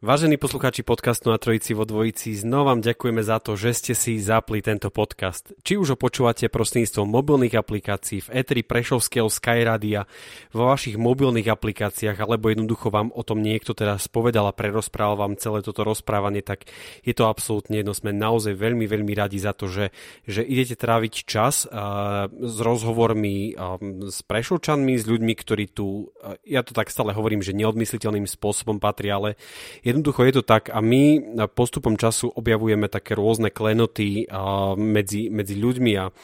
Vážení poslucháči podcastu na Trojici vo Dvojici, znova vám ďakujeme za to, že ste si zapli tento podcast. Či už ho počúvate prostredníctvom mobilných aplikácií v Eteri Prešovského Skyradia, vo vašich mobilných aplikáciách, alebo jednoducho vám o tom niekto teraz povedal a prerozprával vám celé toto rozprávanie, tak je to absolútne jedno. Sme naozaj veľmi, veľmi radi za to, že, že idete tráviť čas uh, s rozhovormi uh, s Prešovčanmi, s ľuďmi, ktorí tu, uh, ja to tak stále hovorím, že neodmysliteľným spôsobom patria, ale Jednoducho je to tak a my postupom času objavujeme také rôzne klenoty medzi, medzi ľuďmi a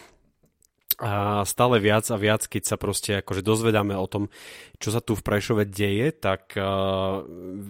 a stále viac a viac, keď sa proste akože dozvedáme o tom, čo sa tu v Prešove deje, tak uh,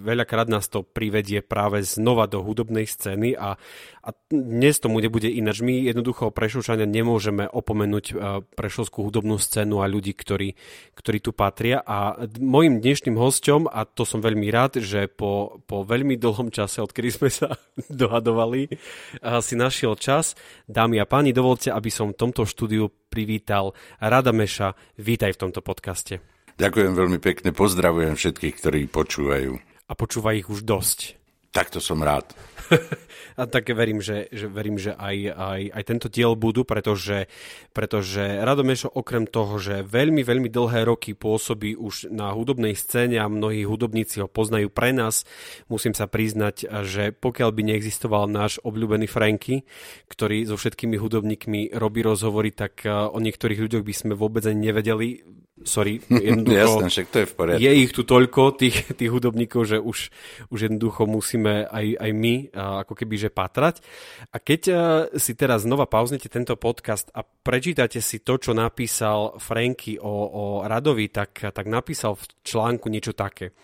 veľakrát nás to privedie práve znova do hudobnej scény a, a dnes tomu nebude ináč. My jednoducho Prešovčania nemôžeme opomenúť uh, Prešovskú hudobnú scénu a ľudí, ktorí, ktorí tu patria a môjim dnešným hosťom, a to som veľmi rád, že po, po veľmi dlhom čase, odkedy sme sa dohadovali, uh, si našiel čas. Dámy a páni, dovolte, aby som v tomto štúdiu privítal Rada Meša. Vítaj v tomto podcaste. Ďakujem veľmi pekne, pozdravujem všetkých, ktorí počúvajú. A počúva ich už dosť. Takto som rád. a tak verím, že, že, verím, že aj, aj, aj tento diel budú, pretože, pretože Radomešo okrem toho, že veľmi, veľmi dlhé roky pôsobí už na hudobnej scéne a mnohí hudobníci ho poznajú pre nás, musím sa priznať, že pokiaľ by neexistoval náš obľúbený Franky, ktorý so všetkými hudobníkmi robí rozhovory, tak eh, o niektorých ľuďoch by sme vôbec ani nevedeli sorry, jednoducho, Jasne, však to je v poriadku. Je ich tu toľko, tých, tých hudobníkov, že už, už jednoducho musíme aj, aj my ako keby že patrať. A keď si teraz znova pauznete tento podcast a prečítate si to, čo napísal Franky o, o Radovi, tak, tak napísal v článku niečo také.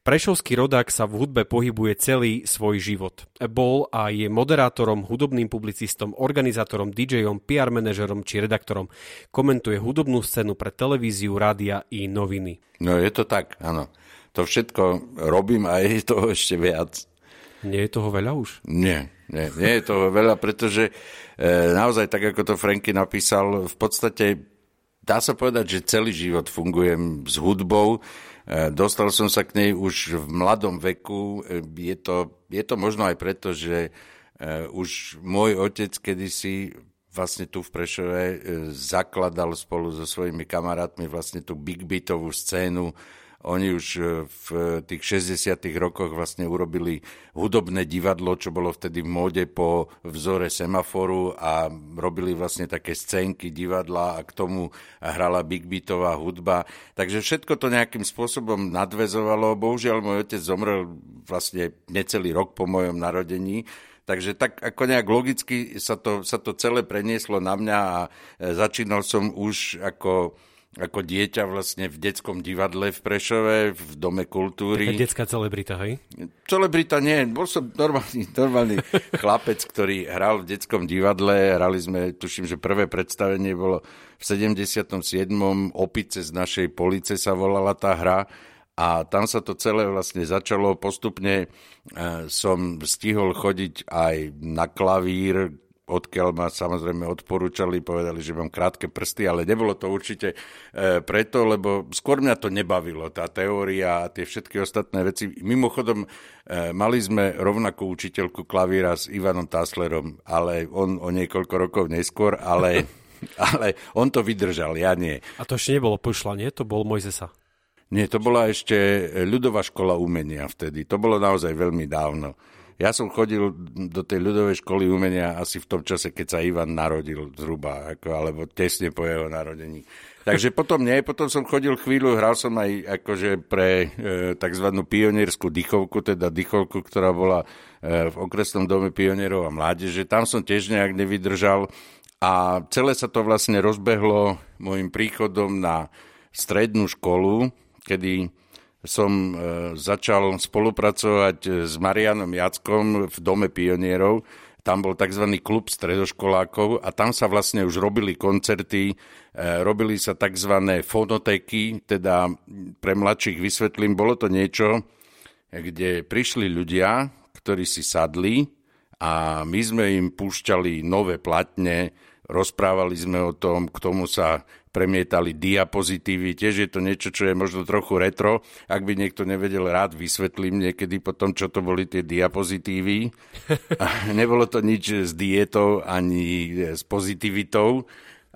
Prešovský rodák sa v hudbe pohybuje celý svoj život. Bol a je moderátorom, hudobným publicistom, organizátorom, DJom, PR manažerom či redaktorom. Komentuje hudobnú scénu pre televíziu, rádia i noviny. No je to tak, áno. To všetko robím a je toho ešte viac. Nie je toho veľa už? Nie, nie, nie je toho veľa, pretože e, naozaj, tak ako to Franky napísal, v podstate dá sa povedať, že celý život fungujem s hudbou. E, dostal som sa k nej už v mladom veku. E, je, to, je to možno aj preto, že e, už môj otec kedysi vlastne tu v Prešove e, zakladal spolu so svojimi kamarátmi vlastne tú big beatovú scénu. Oni už e, v tých 60 rokoch vlastne urobili hudobné divadlo, čo bolo vtedy v móde po vzore semaforu a robili vlastne také scénky divadla a k tomu hrala big beatová hudba. Takže všetko to nejakým spôsobom nadvezovalo. Bohužiaľ môj otec zomrel vlastne necelý rok po mojom narodení, Takže tak ako nejak logicky sa to, sa to celé prenieslo na mňa a e, začínal som už ako ako dieťa vlastne v detskom divadle v Prešove, v Dome kultúry. Taká detská celebrita, hej? Celebrita nie, bol som normálny, normálny chlapec, ktorý hral v detskom divadle. Hrali sme, tuším, že prvé predstavenie bolo v 77. Opice z našej police sa volala tá hra a tam sa to celé vlastne začalo. Postupne e, som stihol chodiť aj na klavír, odkiaľ ma samozrejme odporúčali, povedali, že mám krátke prsty, ale nebolo to určite e, preto, lebo skôr mňa to nebavilo, tá teória a tie všetky ostatné veci. Mimochodom, e, mali sme rovnakú učiteľku klavíra s Ivanom Taslerom, ale on o niekoľko rokov neskôr, ale, ale on to vydržal, ja nie. A to ešte nebolo pošla, nie? To bol Mojzesa. Nie, to bola ešte ľudová škola umenia vtedy. To bolo naozaj veľmi dávno. ja som chodil do tej ľudovej školy umenia asi v tom čase, keď sa Ivan narodil zhruba, ako, alebo tesne po jeho narodení. Takže potom nie, potom som chodil chvíľu, hral som aj akože pre e, tzv. pionierskú dychovku, teda dychovku, ktorá bola e, v okresnom dome pionierov a mládeže. Tam som tiež nejak nevydržal a celé sa to vlastne rozbehlo môjim príchodom na strednú školu, kedy som e, začal spolupracovať s Marianom Jackom v Dome pionierov. Tam bol tzv. klub stredoškolákov a tam sa vlastne už robili koncerty, e, robili sa tzv. fonotéky, teda pre mladších vysvetlím, bolo to niečo, kde prišli ľudia, ktorí si sadli a my sme im púšťali nové platne, rozprávali sme o tom, k tomu sa premietali diapozitívy. Tiež je to niečo, čo je možno trochu retro. Ak by niekto nevedel, rád vysvetlím niekedy potom, čo to boli tie diapozitívy. Nebolo to nič s dietou ani s pozitivitou,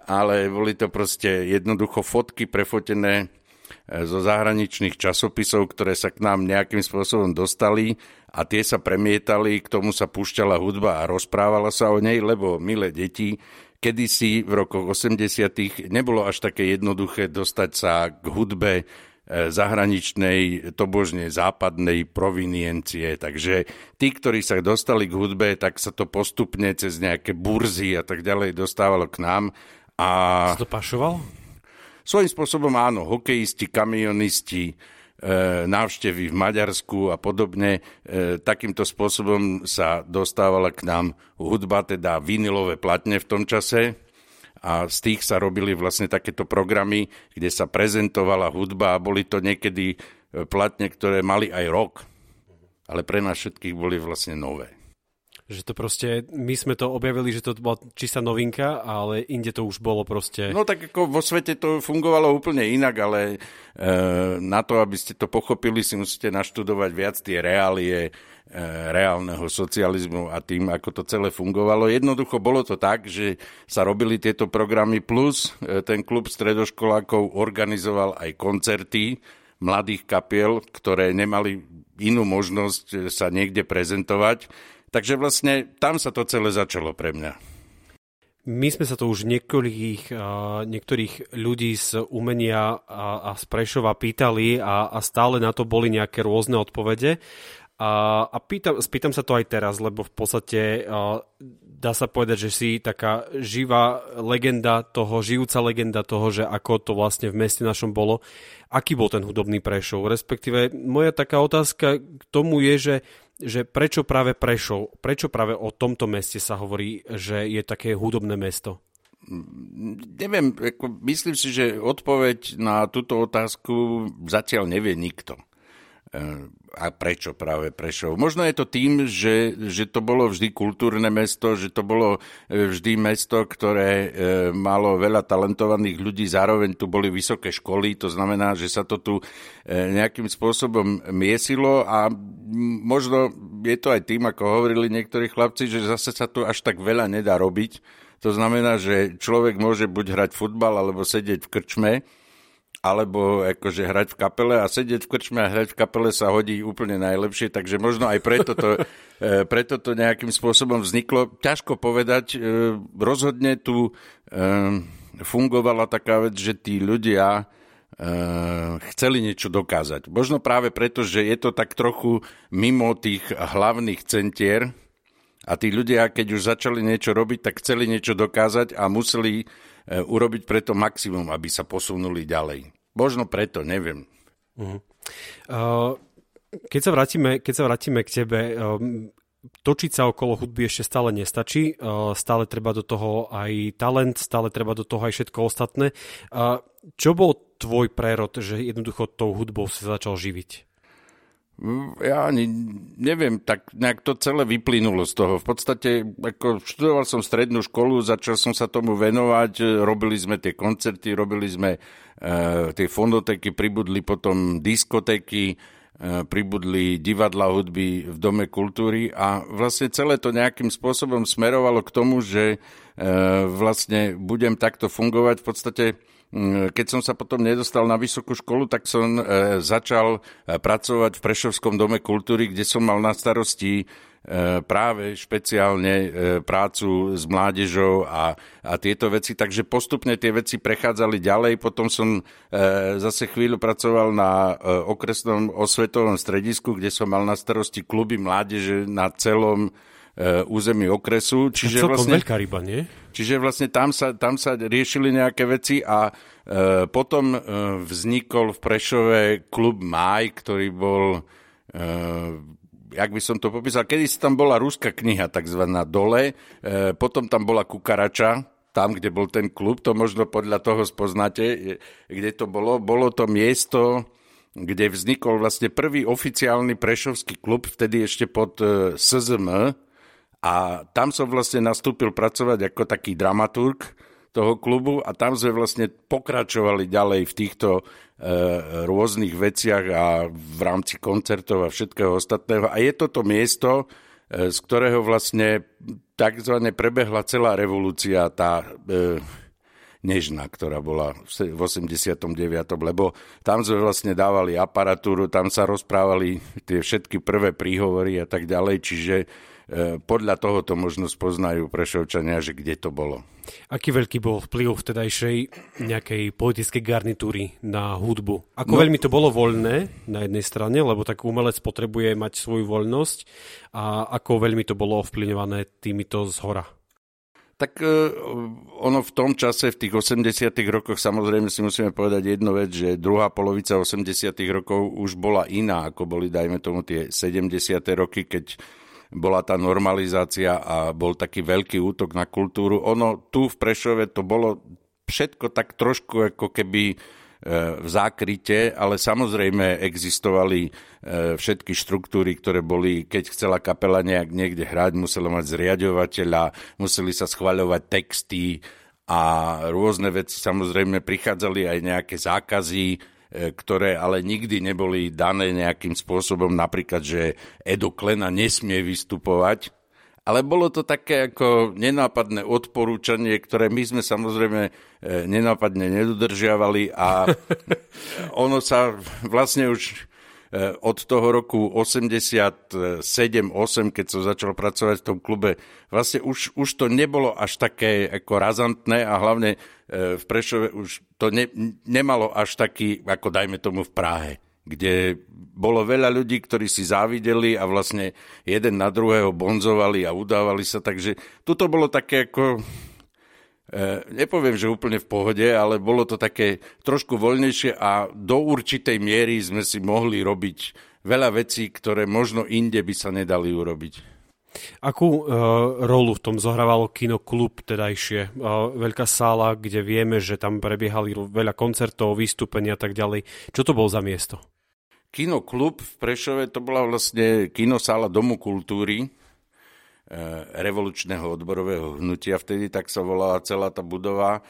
ale boli to proste jednoducho fotky prefotené e, zo zahraničných časopisov, ktoré sa k nám nejakým spôsobom dostali a tie sa premietali, k tomu sa púšťala hudba a rozprávala sa o nej, lebo milé deti, kedysi v rokoch 80. nebolo až také jednoduché dostať sa k hudbe e, zahraničnej, tobožne západnej proviniencie. Takže tí, ktorí sa dostali k hudbe, tak sa to postupne cez nejaké burzy a tak ďalej dostávalo k nám. A... Si to pašoval? Svojím spôsobom áno, hokejisti, kamionisti, návštevy v Maďarsku a podobne. E, takýmto spôsobom sa dostávala k nám hudba, teda vinilové platne v tom čase a z tých sa robili vlastne takéto programy, kde sa prezentovala hudba a boli to niekedy e, platne, ktoré mali aj rok, ale pre nás všetkých boli vlastne nové. Že to proste, my sme to objavili, že to bola čistá novinka, ale inde to už bolo proste... No tak ako vo svete to fungovalo úplne inak, ale e, na to, aby ste to pochopili, si musíte naštudovať viac tie reálie e, reálneho socializmu a tým, ako to celé fungovalo. Jednoducho bolo to tak, že sa robili tieto programy, plus e, ten klub stredoškolákov organizoval aj koncerty mladých kapiel, ktoré nemali inú možnosť sa niekde prezentovať Takže vlastne tam sa to celé začalo pre mňa. My sme sa to už niektorých, niektorých ľudí z umenia a, a z Prešova pýtali a, a stále na to boli nejaké rôzne odpovede. A, a pýtam, spýtam sa to aj teraz, lebo v podstate dá sa povedať, že si taká živá legenda toho, žijúca legenda toho, že ako to vlastne v meste našom bolo. Aký bol ten hudobný Prešov? Respektíve moja taká otázka k tomu je, že že prečo práve Prešov, prečo práve o tomto meste sa hovorí, že je také hudobné mesto? Neviem, myslím si, že odpoveď na túto otázku zatiaľ nevie nikto. E, a prečo práve Prešov? Možno je to tým, že, že to bolo vždy kultúrne mesto, že to bolo e, vždy mesto, ktoré e, malo veľa talentovaných ľudí, zároveň tu boli vysoké školy, to znamená, že sa to tu nejakým spôsobom miesilo a možno je to aj tým, ako hovorili niektorí chlapci, že zase sa tu až tak veľa nedá robiť. To znamená, že človek môže buď hrať futbal, alebo sedieť v krčme, alebo akože hrať v kapele a sedieť v krčme a hrať v kapele sa hodí úplne najlepšie, takže možno aj preto to, e, preto to nejakým spôsobom vzniklo. Ťažko povedať, e, rozhodne tu e, fungovala taká vec, že tí ľudia chceli niečo dokázať. Možno práve preto, že je to tak trochu mimo tých hlavných centier a tí ľudia, keď už začali niečo robiť, tak chceli niečo dokázať a museli urobiť preto maximum, aby sa posunuli ďalej. Možno preto, neviem. Uh-huh. Uh, keď, sa vrátime, keď sa vrátime k tebe, um, točiť sa okolo hudby ešte stále nestačí, uh, stále treba do toho aj talent, stále treba do toho aj všetko ostatné. Uh, čo bol tvoj prerod, že jednoducho tou hudbou sa začal živiť? Ja ani neviem, tak nejak to celé vyplynulo z toho. V podstate, ako študoval som strednú školu, začal som sa tomu venovať, robili sme tie koncerty, robili sme e, tie fondoteky, pribudli potom diskoteky, e, pribudli divadla hudby v Dome kultúry a vlastne celé to nejakým spôsobom smerovalo k tomu, že e, vlastne budem takto fungovať v podstate keď som sa potom nedostal na vysokú školu, tak som e, začal e, pracovať v Prešovskom dome kultúry, kde som mal na starosti e, práve špeciálne prácu s mládežou a, a tieto veci, takže postupne tie veci prechádzali ďalej. Potom som zase chvíľu pracoval na okresnom osvetovom stredisku, kde som mal na starosti kluby mládeže na celom území okresu. Čiže vlastne, veľká ryba, nie? Čiže vlastne tam sa, tam sa riešili nejaké veci a e, potom e, vznikol v Prešove klub Maj, ktorý bol e, jak by som to popísal, kedy tam bola ruská kniha takzvaná dole, e, potom tam bola Kukarača, tam, kde bol ten klub, to možno podľa toho spoznáte, kde to bolo. Bolo to miesto, kde vznikol vlastne prvý oficiálny prešovský klub, vtedy ešte pod e, SZM, a tam som vlastne nastúpil pracovať ako taký dramaturg toho klubu a tam sme vlastne pokračovali ďalej v týchto e, rôznych veciach a v rámci koncertov a všetkého ostatného. A je toto miesto, e, z ktorého vlastne takzvané prebehla celá revolúcia, tá e, nežná, ktorá bola v 89. Lebo tam sme vlastne dávali aparatúru, tam sa rozprávali tie všetky prvé príhovory a tak ďalej, čiže podľa toho to možno spoznajú prešovčania, že kde to bolo. Aký veľký bol vplyv vtedajšej nejakej politickej garnitúry na hudbu? Ako no, veľmi to bolo voľné na jednej strane, lebo tak umelec potrebuje mať svoju voľnosť a ako veľmi to bolo ovplyvňované týmito z hora? Tak e, ono v tom čase, v tých 80 rokoch, samozrejme si musíme povedať jednu vec, že druhá polovica 80 rokov už bola iná, ako boli, dajme tomu, tie 70 roky, keď bola tá normalizácia a bol taký veľký útok na kultúru. Ono tu v Prešove to bolo všetko tak trošku ako keby e, v zákryte, ale samozrejme existovali e, všetky štruktúry, ktoré boli, keď chcela kapela nejak niekde hrať, musela mať zriadovateľa, museli sa schvaľovať texty a rôzne veci. Samozrejme prichádzali aj nejaké zákazy, ktoré ale nikdy neboli dané nejakým spôsobom, napríklad, že Edo Klena nesmie vystupovať, ale bolo to také ako nenápadné odporúčanie, ktoré my sme samozrejme e, nenápadne nedodržiavali a ono sa vlastne už e, od toho roku 87-8, keď som začal pracovať v tom klube, vlastne už, už to nebolo až také ako razantné a hlavne v Prešove už to ne, nemalo až taký, ako dajme tomu v Prahe, kde bolo veľa ľudí, ktorí si závideli a vlastne jeden na druhého bonzovali a udávali sa, takže tuto bolo také ako, nepoviem, že úplne v pohode, ale bolo to také trošku voľnejšie a do určitej miery sme si mohli robiť veľa vecí, ktoré možno inde by sa nedali urobiť. Akú uh, rolu v tom zohrávalo kinoklub tedajšie? Uh, veľká sála, kde vieme, že tam prebiehali veľa koncertov, vystúpenia a tak ďalej. Čo to bol za miesto? Kinoklub v Prešove to bola vlastne kinosála Domu kultúry, revolučného odborového hnutia, vtedy tak sa volala celá tá budova.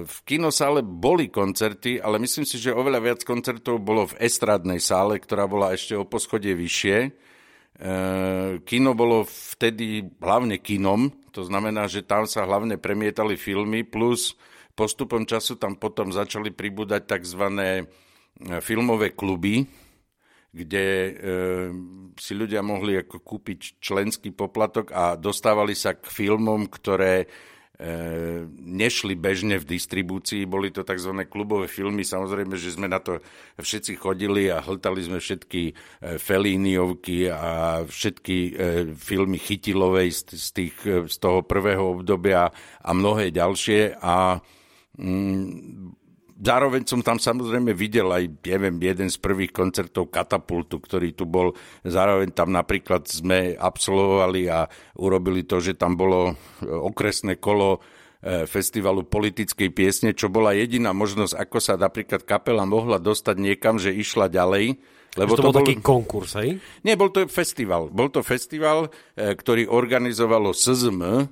V kinosále boli koncerty, ale myslím si, že oveľa viac koncertov bolo v estrádnej sále, ktorá bola ešte o poschodie vyššie Eh, kino bolo vtedy hlavne kinom, to znamená, že tam sa hlavne premietali filmy, plus postupom času tam potom začali pribúdať tzv. Eh, filmové kluby, kde e, si ľudia mohli ako kúpiť členský poplatok a dostávali sa k filmom, ktoré E, nešli bežne v distribúcii, boli to tzv. klubové filmy, samozrejme, že sme na to všetci chodili a hltali sme všetky e, Felíniovky a všetky e, filmy Chytilovej z, tých, z toho prvého obdobia a mnohé ďalšie. A mm, zároveň som tam samozrejme videl aj, neviem, jeden z prvých koncertov Katapultu, ktorý tu bol. Zároveň tam napríklad sme absolvovali a urobili to, že tam bolo e, okresné kolo e, festivalu politickej piesne, čo bola jediná možnosť, ako sa napríklad kapela mohla dostať niekam, že išla ďalej. Lebo to, to bol taký konkurs, hej? Nie, bol to festival. Bol to festival, e, ktorý organizovalo SZM,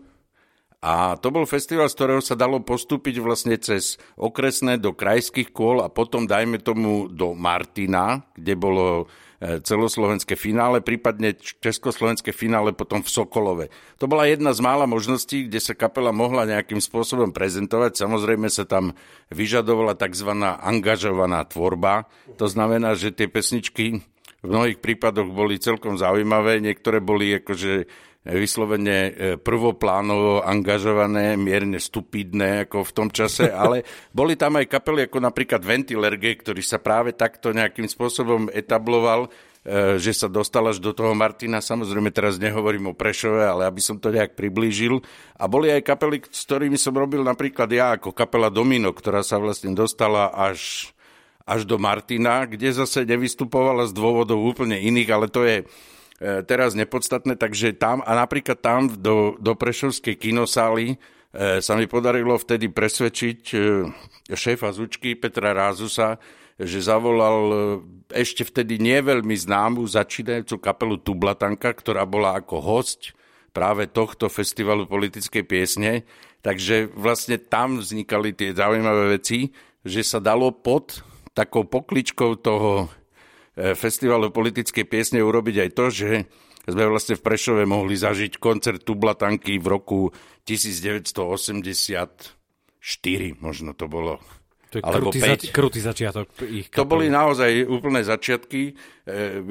a to bol festival, z ktorého sa dalo postúpiť vlastne cez okresné do krajských kôl a potom, dajme tomu, do Martina, kde bolo e, celoslovenské finále, prípadne československé finále potom v Sokolove. To bola jedna z mála možností, kde sa kapela mohla nejakým spôsobom prezentovať. Samozrejme sa tam vyžadovala tzv. angažovaná tvorba. To znamená, že tie pesničky v mnohých prípadoch boli celkom zaujímavé, niektoré boli akože vyslovene e, prvoplánovo angažované, mierne stupidné ako v tom čase, ale boli tam aj kapely ako napríklad Ventilerge, ktorý sa práve takto nejakým spôsobom etabloval, e, že sa dostal až do toho Martina. Samozrejme teraz nehovorím o Prešove, ale aby som to nejak priblížil. A boli aj kapely, s ktorými som robil napríklad ja, ako kapela Domino, ktorá sa vlastne dostala až až do Martina, kde zase nevystupovala z dôvodov úplne iných, ale to je teraz nepodstatné, takže tam a napríklad tam do, do Prešovskej kinosály e, sa mi podarilo vtedy presvedčiť e, šéfa Zučky Petra Rázusa, že zavolal ešte vtedy nie veľmi známu začínajúcu kapelu Tublatanka, ktorá bola ako host práve tohto festivalu politickej piesne. Takže vlastne tam vznikali tie zaujímavé veci, že sa dalo pod takou pokličkou toho e, festivalu politickej piesne urobiť aj to, že sme vlastne v Prešove mohli zažiť koncert Tublatanky v roku 1984, možno to bolo. To je alebo krutý, zač- krutý začiatok ich kapely. To boli naozaj úplné začiatky. E,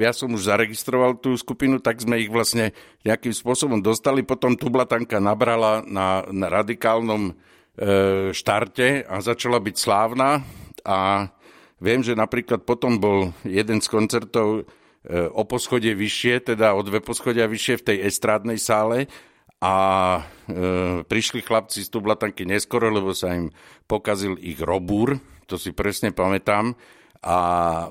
ja som už zaregistroval tú skupinu, tak sme ich vlastne nejakým spôsobom dostali. Potom Tublatanka nabrala na, na radikálnom e, štarte a začala byť slávna a Viem, že napríklad potom bol jeden z koncertov e, o poschodie vyššie, teda o dve poschodia vyššie v tej estrádnej sále a e, prišli chlapci z Tublatanky neskoro, lebo sa im pokazil ich robúr, to si presne pamätám. A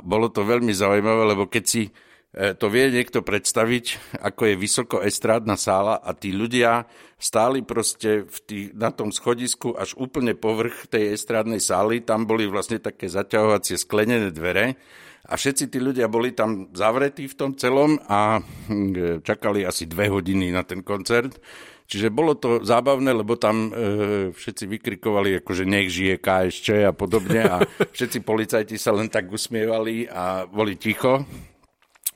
bolo to veľmi zaujímavé, lebo keď si to vie niekto predstaviť, ako je vysoko estrádna sála a tí ľudia stáli proste v tý, na tom schodisku až úplne povrch tej estrádnej sály. Tam boli vlastne také zaťahovacie sklenené dvere a všetci tí ľudia boli tam zavretí v tom celom a hm, čakali asi dve hodiny na ten koncert. Čiže bolo to zábavné, lebo tam e, všetci vykrikovali, akože nech žije KSČ a podobne a všetci policajti sa len tak usmievali a boli ticho.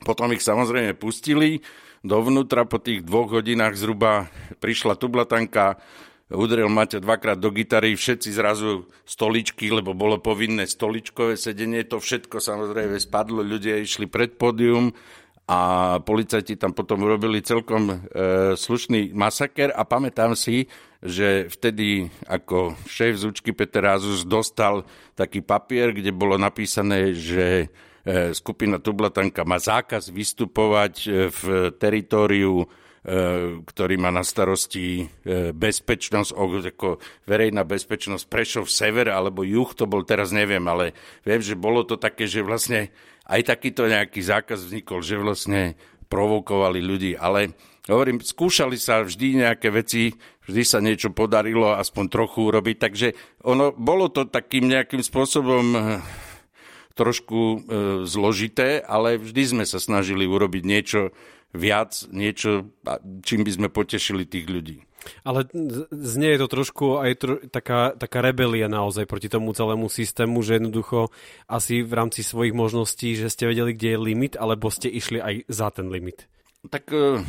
Potom ich samozrejme pustili. Dovnútra po tých dvoch hodinách zhruba prišla tublatanka, udrel Maťo dvakrát do gitary, všetci zrazu stoličky, lebo bolo povinné stoličkové sedenie, to všetko samozrejme spadlo, ľudia išli pred pódium a policajti tam potom urobili celkom e, slušný masaker a pamätám si, že vtedy ako šéf zúčky Peter Azus dostal taký papier, kde bolo napísané, že skupina Tublatanka má zákaz vystupovať e, v teritóriu e, ktorý má na starosti bezpečnosť, ako verejná bezpečnosť Prešov sever alebo juh, to bol teraz neviem, ale viem, že bolo to také, že vlastne aj takýto nejaký zákaz vznikol, že vlastne provokovali ľudí, ale hovorím, skúšali sa vždy nejaké veci, vždy sa niečo podarilo aspoň trochu urobiť, takže ono, bolo to takým nejakým spôsobom trošku e, zložité, ale vždy sme sa snažili urobiť niečo viac, niečo, čím by sme potešili tých ľudí. Ale znie je to trošku aj tro, taká, taká rebelia naozaj proti tomu celému systému, že jednoducho asi v rámci svojich možností, že ste vedeli, kde je limit, alebo ste išli aj za ten limit. Tak e,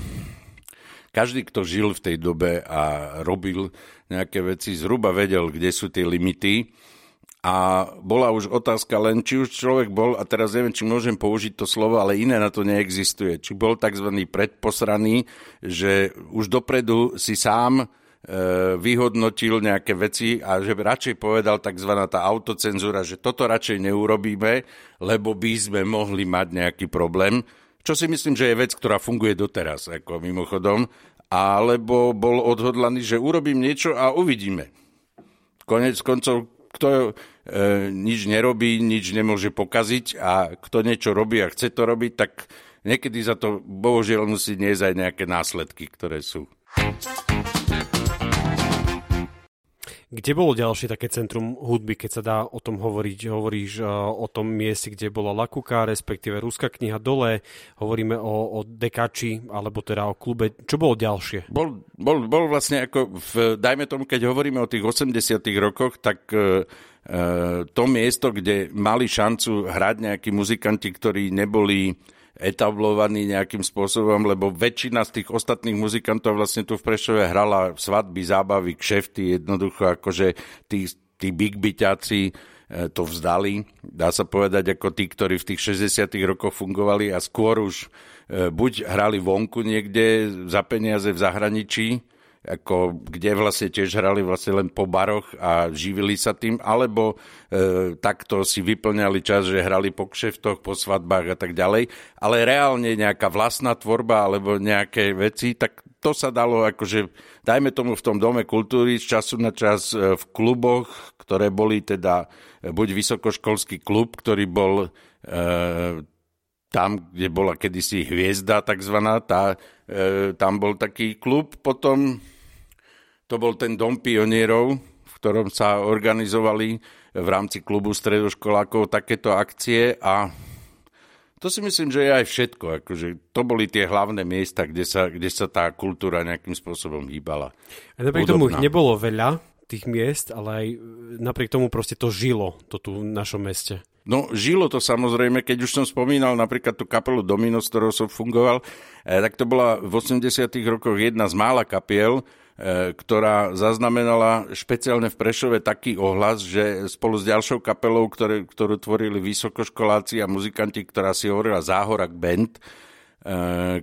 každý, kto žil v tej dobe a robil nejaké veci, zhruba vedel, kde sú tie limity a bola už otázka len, či už človek bol, a teraz neviem, či môžem použiť to slovo, ale iné na to neexistuje. Či bol tzv. predposraný, že už dopredu si sám e, vyhodnotil nejaké veci a že radšej povedal tzv. tá autocenzúra, že toto radšej neurobíme, lebo by sme mohli mať nejaký problém. Čo si myslím, že je vec, ktorá funguje doteraz, ako mimochodom, alebo bol odhodlaný, že urobím niečo a uvidíme. Konec koncov, kto e, nič nerobí, nič nemôže pokaziť a kto niečo robí a chce to robiť, tak niekedy za to bohužiaľ musí niesť aj nejaké následky, ktoré sú. Kde bolo ďalšie také centrum hudby, keď sa dá o tom hovoriť? Hovoríš uh, o tom mieste, kde bola Lakuka, respektíve Ruská kniha dole, hovoríme o, o Dekači, alebo teda o klube. Čo bolo ďalšie? Bol, bol, bol vlastne ako, v, dajme tomu, keď hovoríme o tých 80 rokoch, tak uh, to miesto, kde mali šancu hrať nejakí muzikanti, ktorí neboli etablovaní nejakým spôsobom, lebo väčšina z tých ostatných muzikantov vlastne tu v Prešove hrala svadby, zábavy, kšefty, jednoducho akože tí, tí big byťáci to vzdali. Dá sa povedať ako tí, ktorí v tých 60 rokoch fungovali a skôr už buď hrali vonku niekde za peniaze v zahraničí, ako, kde vlastne tiež hrali vlastne len po baroch a živili sa tým, alebo e, takto si vyplňali čas, že hrali po kšeftoch, po svadbách a tak ďalej, ale reálne nejaká vlastná tvorba alebo nejaké veci, tak to sa dalo akože, dajme tomu v tom dome kultúry z času na čas e, v kluboch, ktoré boli teda e, buď vysokoškolský klub, ktorý bol e, tam, kde bola kedysi hviezda takzvaná, tá, e, tam bol taký klub, potom to bol ten dom pionierov, v ktorom sa organizovali v rámci klubu stredoškolákov takéto akcie a to si myslím, že je aj všetko. Akože to boli tie hlavné miesta, kde sa, kde sa tá kultúra nejakým spôsobom hýbala. A napriek tomu ich nebolo veľa, tých miest, ale aj napriek tomu proste to žilo, to tu v našom meste. No, žilo to samozrejme, keď už som spomínal napríklad tú kapelu Domino, s ktorou som fungoval, eh, tak to bola v 80 rokoch jedna z mála kapiel, E, ktorá zaznamenala špeciálne v Prešove taký ohlas, že spolu s ďalšou kapelou, ktoré, ktorú tvorili vysokoškoláci a muzikanti, ktorá si hovorila Záhorak Band, e,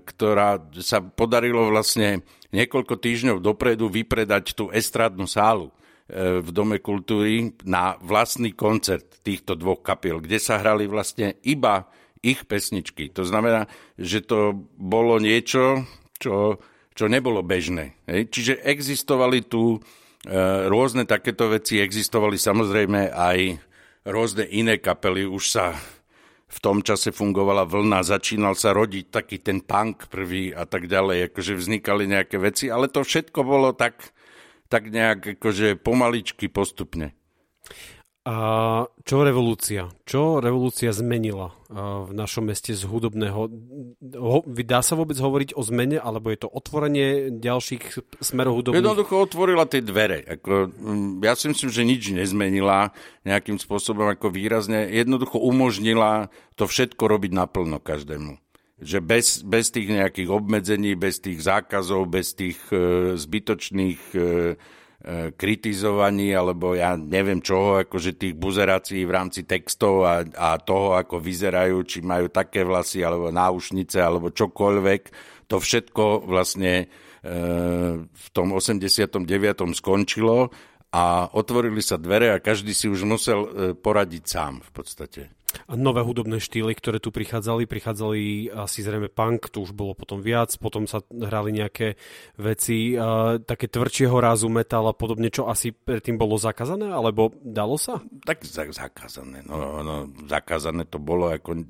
ktorá sa podarilo vlastne niekoľko týždňov dopredu vypredať tú estrádnu sálu e, v Dome kultúry na vlastný koncert týchto dvoch kapiel, kde sa hrali vlastne iba ich pesničky. To znamená, že to bolo niečo, čo čo nebolo bežné. Čiže existovali tu e, rôzne takéto veci, existovali samozrejme aj rôzne iné kapely, už sa v tom čase fungovala vlna, začínal sa rodiť taký ten punk prvý a tak ďalej, akože vznikali nejaké veci, ale to všetko bolo tak, tak nejak akože pomaličky postupne. A čo revolúcia? Čo revolúcia zmenila v našom meste z hudobného? Dá sa vôbec hovoriť o zmene, alebo je to otvorenie ďalších smerov hudobných? Jednoducho otvorila tie dvere. Ako, mm, ja si myslím, že nič nezmenila nejakým spôsobom ako výrazne. Jednoducho umožnila to všetko robiť naplno každému že bez, bez tých nejakých obmedzení, bez tých zákazov, bez tých e, zbytočných e, kritizovaní alebo ja neviem čoho, akože tých buzerácií v rámci textov a, a toho, ako vyzerajú, či majú také vlasy alebo náušnice alebo čokoľvek. To všetko vlastne e, v tom 89. skončilo a otvorili sa dvere a každý si už musel e, poradiť sám v podstate. Nové hudobné štýly, ktoré tu prichádzali, prichádzali asi zrejme punk, tu už bolo potom viac, potom sa hrali nejaké veci, uh, také tvrdšieho rázu metal a podobne, čo asi predtým bolo zakázané, alebo dalo sa? Tak zakázané, no, no zakázané to bolo ako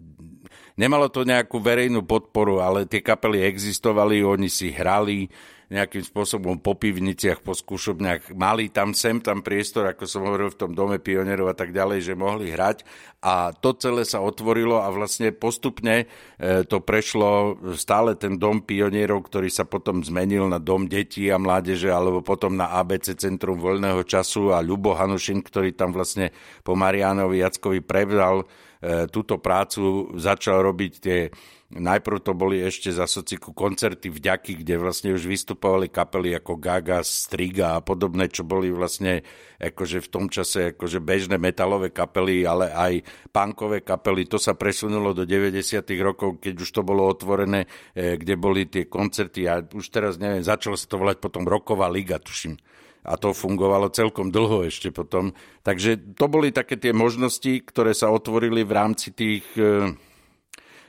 Nemalo to nejakú verejnú podporu, ale tie kapely existovali, oni si hrali, nejakým spôsobom po pivniciach, po skúšobniach. Mali tam sem tam priestor, ako som hovoril v tom dome pionierov a tak ďalej, že mohli hrať a to celé sa otvorilo a vlastne postupne e, to prešlo stále ten dom pionierov, ktorý sa potom zmenil na dom detí a mládeže alebo potom na ABC Centrum voľného času a Ľubo Hanušin, ktorý tam vlastne po Marianovi Jackovi prevzal e, túto prácu, začal robiť tie Najprv to boli ešte za sociku koncerty vďaky, kde vlastne už vystupovali kapely ako Gaga, Striga a podobné, čo boli vlastne akože v tom čase akože bežné metalové kapely, ale aj punkové kapely. To sa presunulo do 90. rokov, keď už to bolo otvorené, e, kde boli tie koncerty a už teraz neviem, začalo sa to volať potom Roková liga, tuším a to fungovalo celkom dlho ešte potom. Takže to boli také tie možnosti, ktoré sa otvorili v rámci tých e,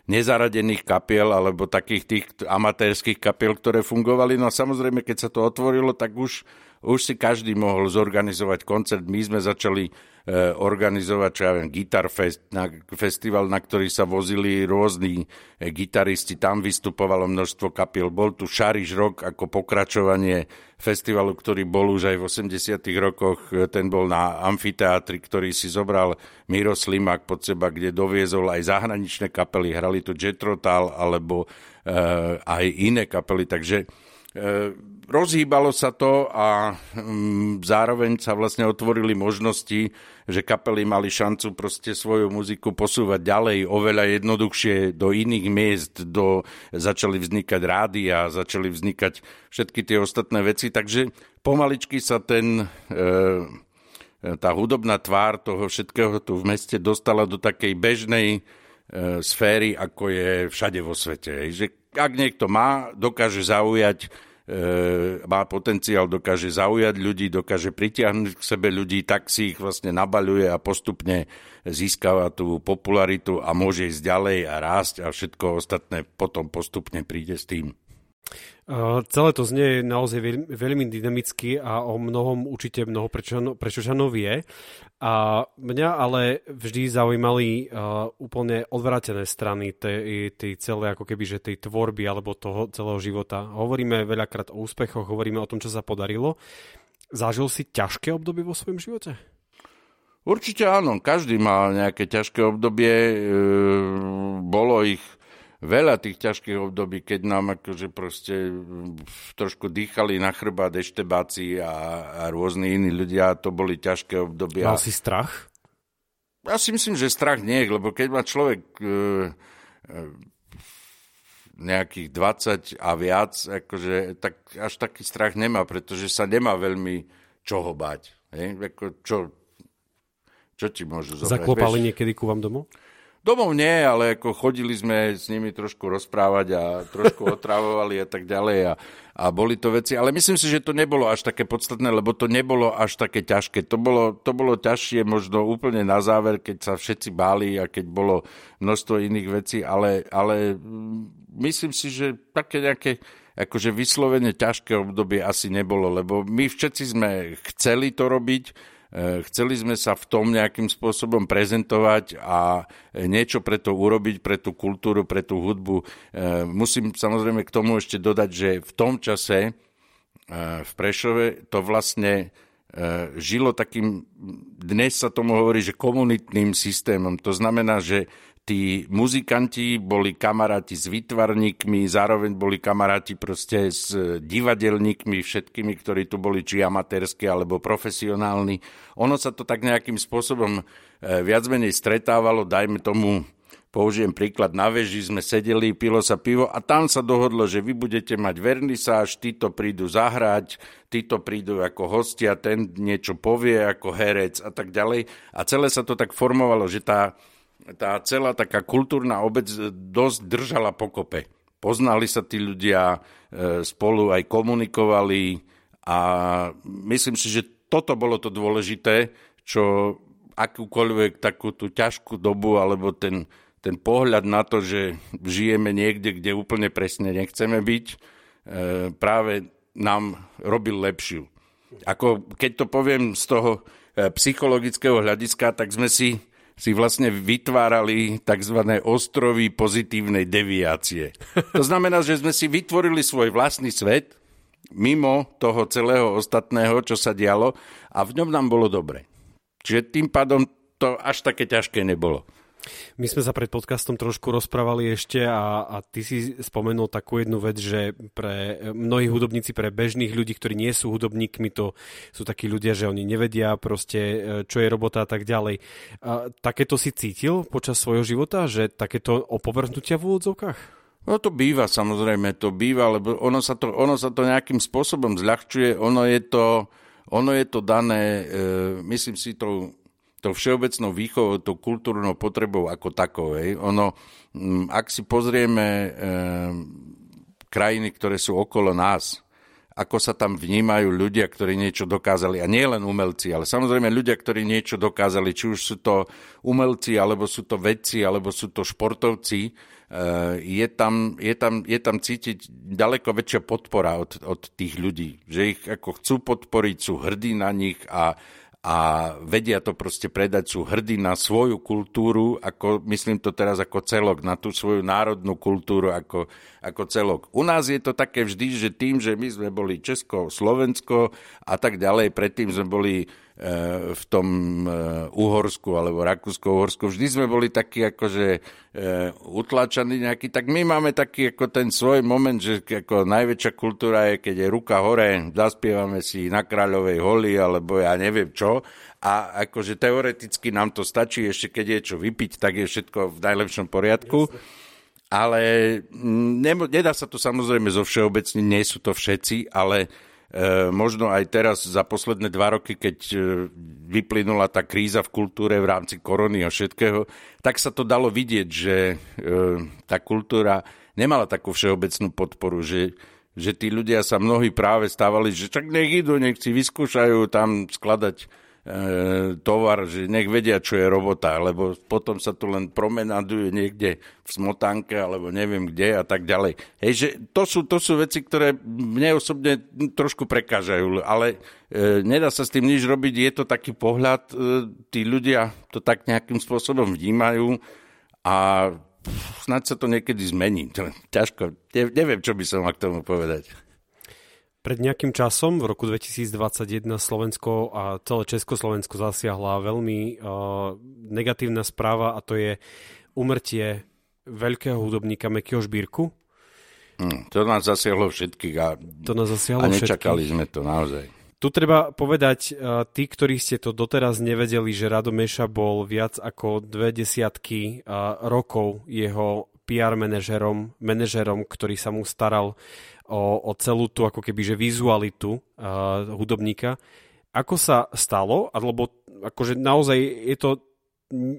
nezaradených kapiel alebo takých tých amatérských kapiel, ktoré fungovali. No a samozrejme, keď sa to otvorilo, tak už, už si každý mohol zorganizovať koncert. My sme začali organizovať, čo ja viem, Guitar Fest, na, festival, na ktorý sa vozili rôzni eh, gitaristi, tam vystupovalo množstvo kapiel. Bol tu Šariš Rock ako pokračovanie festivalu, ktorý bol už aj v 80 rokoch, eh, ten bol na amfiteátri, ktorý si zobral Miro Slimak pod seba, kde doviezol aj zahraničné kapely, hrali tu Jetrotal alebo uh, aj iné kapely, takže rozhýbalo sa to a mm, zároveň sa vlastne otvorili možnosti, že kapely mali šancu proste svoju muziku posúvať ďalej, oveľa jednoduchšie do iných miest, do, začali vznikať rádia, začali vznikať všetky tie ostatné veci, takže pomaličky sa ten e, tá hudobná tvár toho všetkého tu v meste dostala do takej bežnej e, sféry, ako je všade vo svete. Že ak niekto má, dokáže zaujať, e, má potenciál, dokáže zaujať ľudí, dokáže pritiahnuť k sebe ľudí, tak si ich vlastne nabaľuje a postupne získava tú popularitu a môže ísť ďalej a rásť a všetko ostatné potom postupne príde s tým. Uh, celé to znie naozaj veľmi, veľmi dynamicky a o mnohom určite mnoho Prečožanov vie. A mňa ale vždy zaujímali uh, úplne odvrátené strany tej, tej celej ako keby, že tej tvorby alebo toho celého života. Hovoríme veľakrát o úspechoch, hovoríme o tom, čo sa podarilo. Zažil si ťažké obdobie vo svojom živote? Určite áno, každý mal nejaké ťažké obdobie, e, bolo ich veľa tých ťažkých období, keď nám akože proste trošku dýchali na chrbát eštebáci a, a rôzni iní ľudia, to boli ťažké obdobia. Mal si strach? Ja si myslím, že strach nie, lebo keď má človek e, e, nejakých 20 a viac, akože, tak až taký strach nemá, pretože sa nemá veľmi čoho bať. Hej? Ako, čo, čo ti môžu zobrať? Zaklopali Vieš? niekedy ku vám domov? Domov nie, ale ako chodili sme s nimi trošku rozprávať a trošku otravovali a tak ďalej a, a boli to veci. Ale myslím si, že to nebolo až také podstatné, lebo to nebolo až také ťažké. To bolo, to bolo ťažšie možno úplne na záver, keď sa všetci báli a keď bolo množstvo iných vecí, ale, ale mm, myslím si, že také nejaké akože vyslovene ťažké obdobie asi nebolo, lebo my všetci sme chceli to robiť, chceli sme sa v tom nejakým spôsobom prezentovať a niečo pre to urobiť, pre tú kultúru, pre tú hudbu. Eh, musím samozrejme k tomu ešte dodať, že v tom čase eh, v Prešove to vlastne žilo takým, dnes sa tomu hovorí, že komunitným systémom. To znamená, že tí muzikanti boli kamaráti s výtvarníkmi, zároveň boli kamaráti proste s divadelníkmi, všetkými, ktorí tu boli či amatérske alebo profesionálni. Ono sa to tak nejakým spôsobom e, viac menej stretávalo, dajme tomu Použijem príklad, na veži sme sedeli, pilo sa pivo a tam sa dohodlo, že vy budete mať vernisáž, títo prídu zahrať, títo prídu ako hostia, ten niečo povie ako herec a tak ďalej. A celé sa to tak formovalo, že tá, tá celá taká kultúrna obec dosť držala pokope. Poznali sa tí ľudia, e, spolu aj komunikovali a myslím si, že toto bolo to dôležité, čo akúkoľvek takú tú ťažkú dobu alebo ten, ten pohľad na to, že žijeme niekde, kde úplne presne nechceme byť, e, práve nám robil lepšiu. Ako keď to poviem z toho e, psychologického hľadiska, tak sme si si vlastne vytvárali tzv. ostrovy pozitívnej deviácie. To znamená, že sme si vytvorili svoj vlastný svet mimo toho celého ostatného, čo sa dialo a v ňom nám bolo dobre. Čiže tým pádom to až také ťažké nebolo. My sme sa pred podcastom trošku rozprávali ešte a, a ty si spomenul takú jednu vec, že pre mnohí hudobníci, pre bežných ľudí, ktorí nie sú hudobníkmi, to sú takí ľudia, že oni nevedia proste, e, čo je robota a tak ďalej. A takéto si cítil počas svojho života, že takéto opovrhnutia v úvodzovkách? No to býva, samozrejme, to býva, lebo ono sa to, ono sa to nejakým spôsobom zľahčuje, ono je to, ono je to dané, e, myslím si, tou tou všeobecnou výchovou, tou kultúrnou potrebou ako takovej. Ono, mm, ak si pozrieme e, krajiny, ktoré sú okolo nás, ako sa tam vnímajú ľudia, ktorí niečo dokázali. A nie len umelci, ale samozrejme ľudia, ktorí niečo dokázali, či už sú to umelci, alebo sú to vedci, alebo sú to športovci, eh, je tam, je tam, je tam cítiť ďaleko väčšia podpora od, od tých ľudí. Že ich ako chcú podporiť, sú hrdí na nich a a vedia to proste predať, sú hrdí na svoju kultúru, ako, myslím to teraz ako celok, na tú svoju národnú kultúru ako, ako celok. U nás je to také vždy, že tým, že my sme boli Česko, Slovensko a tak ďalej, predtým sme boli v tom e, Uhorsku alebo Rakúsko-Uhorsku. Vždy sme boli takí akože utlačaní nejaký, tak my máme taký ako ten svoj moment, že ako najväčšia kultúra je, keď je ruka hore, zaspievame si na Kráľovej holi alebo ja neviem čo a akože teoreticky nám to stačí, ešte keď je čo vypiť, tak je všetko v najlepšom poriadku. Jasne. Ale mm, ne, nedá sa to samozrejme zo všeobecne, nie sú to všetci, ale možno aj teraz za posledné dva roky, keď e, vyplynula tá kríza v kultúre v rámci korony a všetkého, tak sa to dalo vidieť, že e, tá kultúra nemala takú všeobecnú podporu, že že tí ľudia sa mnohí práve stávali, že čak nech idú, nech si vyskúšajú tam skladať E, tovar, že nech vedia, čo je robota, lebo potom sa tu len promenaduje niekde v smotánke, alebo neviem kde a tak ďalej. Hej, že to sú, to sú veci, ktoré mne osobne trošku prekážajú, ale e, nedá sa s tým nič robiť, je to taký pohľad, e, tí ľudia to tak nejakým spôsobom vnímajú a snáď sa to niekedy zmení. Ťažko, neviem, čo by som mal k tomu povedať. Pred nejakým časom, v roku 2021, Slovensko a celé Československo zasiahla veľmi uh, negatívna správa a to je umrtie veľkého hudobníka Mekyho Žbírku. Hmm, to nás zasiahlo všetkých a, to nás zasiahlo a nečakali všetkých. sme to naozaj. Tu treba povedať, uh, tí, ktorí ste to doteraz nevedeli, že Rado Meša bol viac ako dve desiatky uh, rokov jeho PR manažerom, manažerom, ktorý sa mu staral o, o celú tú ako keby že vizualitu uh, hudobníka. Ako sa stalo, alebo akože naozaj je to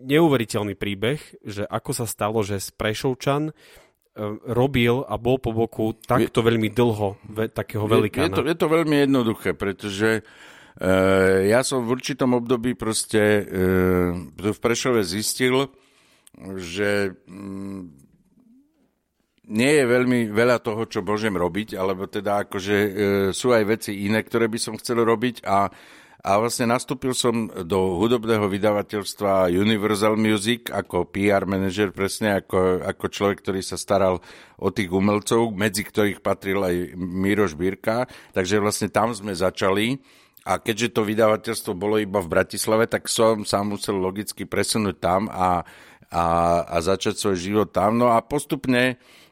neuveriteľný príbeh, že ako sa stalo, že Sprešovčan uh, robil a bol po boku takto je, veľmi dlho ve, takého velikána. Je, je, to, je to veľmi jednoduché, pretože uh, ja som v určitom období proste uh, v Prešove zistil, že um, nie je veľmi veľa toho, čo môžem robiť, alebo teda akože e, sú aj veci iné, ktoré by som chcel robiť a, a vlastne nastúpil som do hudobného vydavateľstva Universal Music ako PR manažer, presne ako, ako človek, ktorý sa staral o tých umelcov, medzi ktorých patril aj Miroš Birka, takže vlastne tam sme začali. A keďže to vydavateľstvo bolo iba v Bratislave, tak som sa musel logicky presunúť tam a, a, a začať svoj život tam. No a postupne Mm,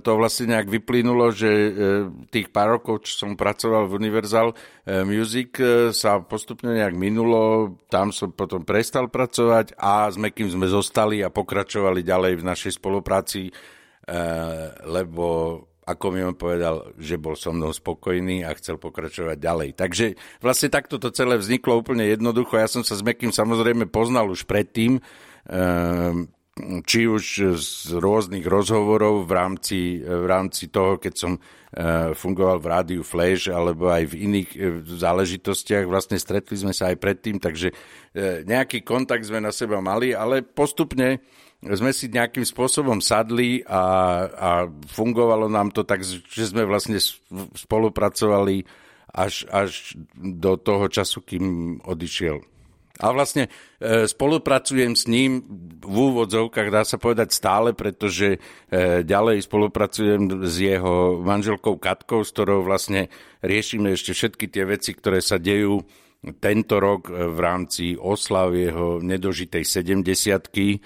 to vlastne nejak vyplynulo, že e, tých pár rokov, čo som pracoval v Universal e, Music, e, sa postupne nejak minulo, tam som potom prestal pracovať a s Mekým sme zostali a pokračovali ďalej v našej spolupráci, lebo ako mi on povedal, že bol so mnou spokojný a chcel pokračovať ďalej. Takže vlastne takto to celé vzniklo úplne jednoducho. Ja som sa s Mekým samozrejme poznal už predtým, či už z rôznych rozhovorov v rámci, v rámci toho, keď som e, fungoval v rádiu Flash alebo aj v iných e, záležitostiach. Vlastne stretli sme sa aj predtým, takže e, nejaký kontakt sme na seba mali, ale postupne sme si nejakým spôsobom sadli a, a fungovalo nám to tak, že sme vlastne spolupracovali až, až do toho času, kým odišiel. A vlastne e, spolupracujem s ním v úvodzovkách, dá sa povedať stále, pretože e, ďalej spolupracujem s jeho manželkou Katkou, s ktorou vlastne riešime ešte všetky tie veci, ktoré sa dejú tento rok v rámci oslav jeho nedožitej 70 e,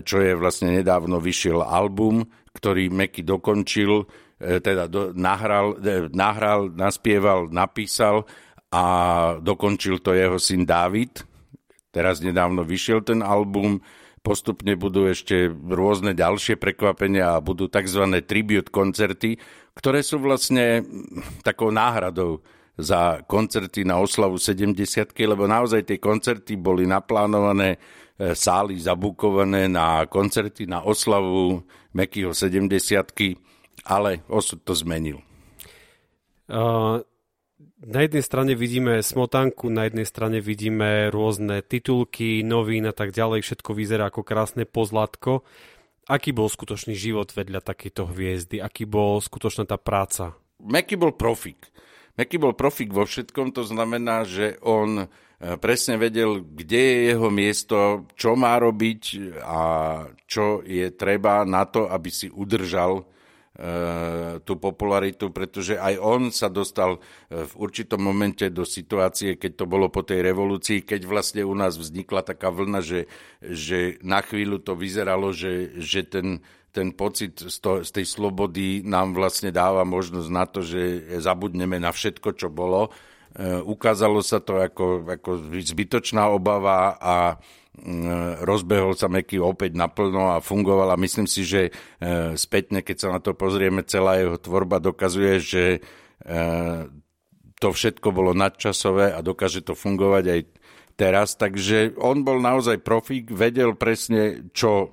čo je vlastne nedávno vyšiel album, ktorý Meky dokončil, teda do, nahral, nahral, naspieval, napísal a dokončil to jeho syn David, Teraz nedávno vyšiel ten album, postupne budú ešte rôzne ďalšie prekvapenia a budú tzv. tribute koncerty, ktoré sú vlastne takou náhradou za koncerty na oslavu 70 lebo naozaj tie koncerty boli naplánované, e, sály zabukované na koncerty na oslavu Mekyho 70 ale osud to zmenil. Uh, na jednej strane vidíme smotánku, na jednej strane vidíme rôzne titulky, novín a tak ďalej, všetko vyzerá ako krásne pozlatko. Aký bol skutočný život vedľa takejto hviezdy? Aký bol skutočná tá práca? Meky bol profik. Meky bol profik vo všetkom, to znamená, že on e, presne vedel, kde je jeho miesto, čo má robiť a čo je treba na to, aby si udržal tú popularitu, pretože aj on sa dostal eh, v určitom momente do situácie, keď to bolo po tej revolúcii, keď vlastne u nás vznikla taká vlna, že, že na chvíľu to vyzeralo, že, že ten, ten pocit z, to, z tej slobody nám vlastne dáva možnosť na to, že zabudneme na všetko, čo bolo. E, ukázalo sa to ako, ako zbytočná obava a rozbehol sa Meky opäť naplno a fungoval a myslím si, že e, spätne, keď sa na to pozrieme, celá jeho tvorba dokazuje, že e, to všetko bolo nadčasové a dokáže to fungovať aj teraz. Takže on bol naozaj profík, vedel presne, čo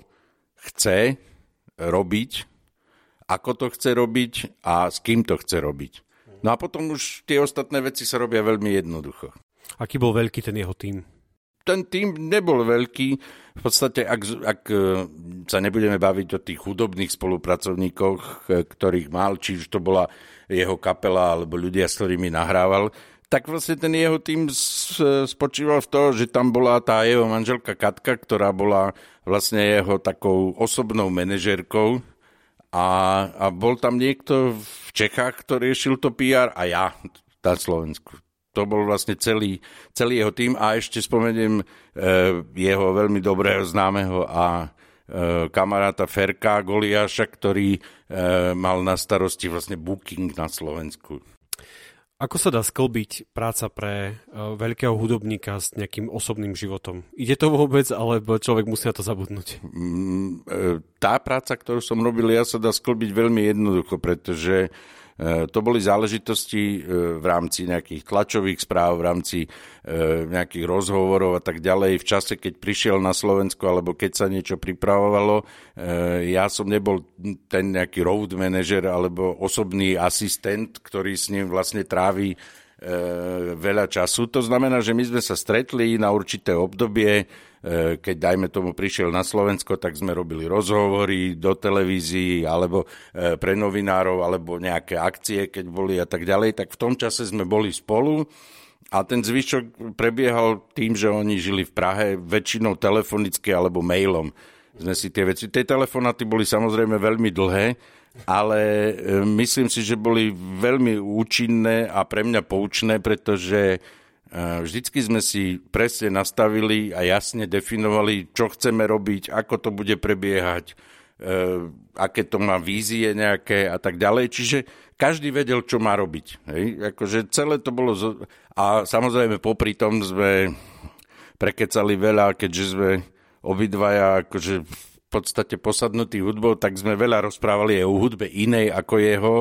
chce robiť, ako to chce robiť a s kým to chce robiť. No a potom už tie ostatné veci sa robia veľmi jednoducho. Aký bol veľký ten jeho tým? Ten tým nebol veľký. V podstate, ak, ak e, sa nebudeme baviť o tých chudobných spolupracovníkoch, e, ktorých mal, či už to bola jeho kapela alebo ľudia, s ktorými nahrával, tak vlastne ten jeho tým spočíval v toho, že tam bola tá jeho manželka Katka, ktorá bola vlastne jeho takou osobnou manažérkou a, a bol tam niekto v Čechách, kto riešil to PR a ja na Slovensku. To bol vlastne celý, celý jeho tým a ešte spomeniem e, jeho veľmi dobrého známeho a e, kamaráta Ferka Goliáša, ktorý e, mal na starosti vlastne booking na Slovensku. Ako sa dá sklbiť práca pre uh, veľkého hudobníka s nejakým osobným životom? Ide to vôbec, alebo človek musí na to zabudnúť? Mm, tá práca, ktorú som robil, ja sa dá sklbiť veľmi jednoducho, pretože E, to boli záležitosti e, v rámci nejakých tlačových správ, v rámci e, nejakých rozhovorov a tak ďalej. V čase, keď prišiel na Slovensko alebo keď sa niečo pripravovalo, ja som nebol ten nejaký road manager alebo osobný asistent, ktorý s ním vlastne trávi veľa času. To znamená, že my sme sa stretli na určité obdobie, E, keď dajme tomu prišiel na Slovensko, tak sme robili rozhovory do televízií alebo e, pre novinárov alebo nejaké akcie, keď boli a tak ďalej, tak v tom čase sme boli spolu a ten zvyšok prebiehal tým, že oni žili v Prahe väčšinou telefonicky alebo mailom. Sme si tie veci. Tie telefonáty boli samozrejme veľmi dlhé, ale e, myslím si, že boli veľmi účinné a pre mňa poučné, pretože Vždycky sme si presne nastavili a jasne definovali, čo chceme robiť, ako to bude prebiehať, e, aké to má vízie nejaké a tak ďalej. Čiže každý vedel, čo má robiť. Hej? Akože celé to bolo... Zo... A samozrejme popri tom sme prekecali veľa, keďže sme obidvaja akože podstate posadnutí hudbou, tak sme veľa rozprávali aj o hudbe inej ako jeho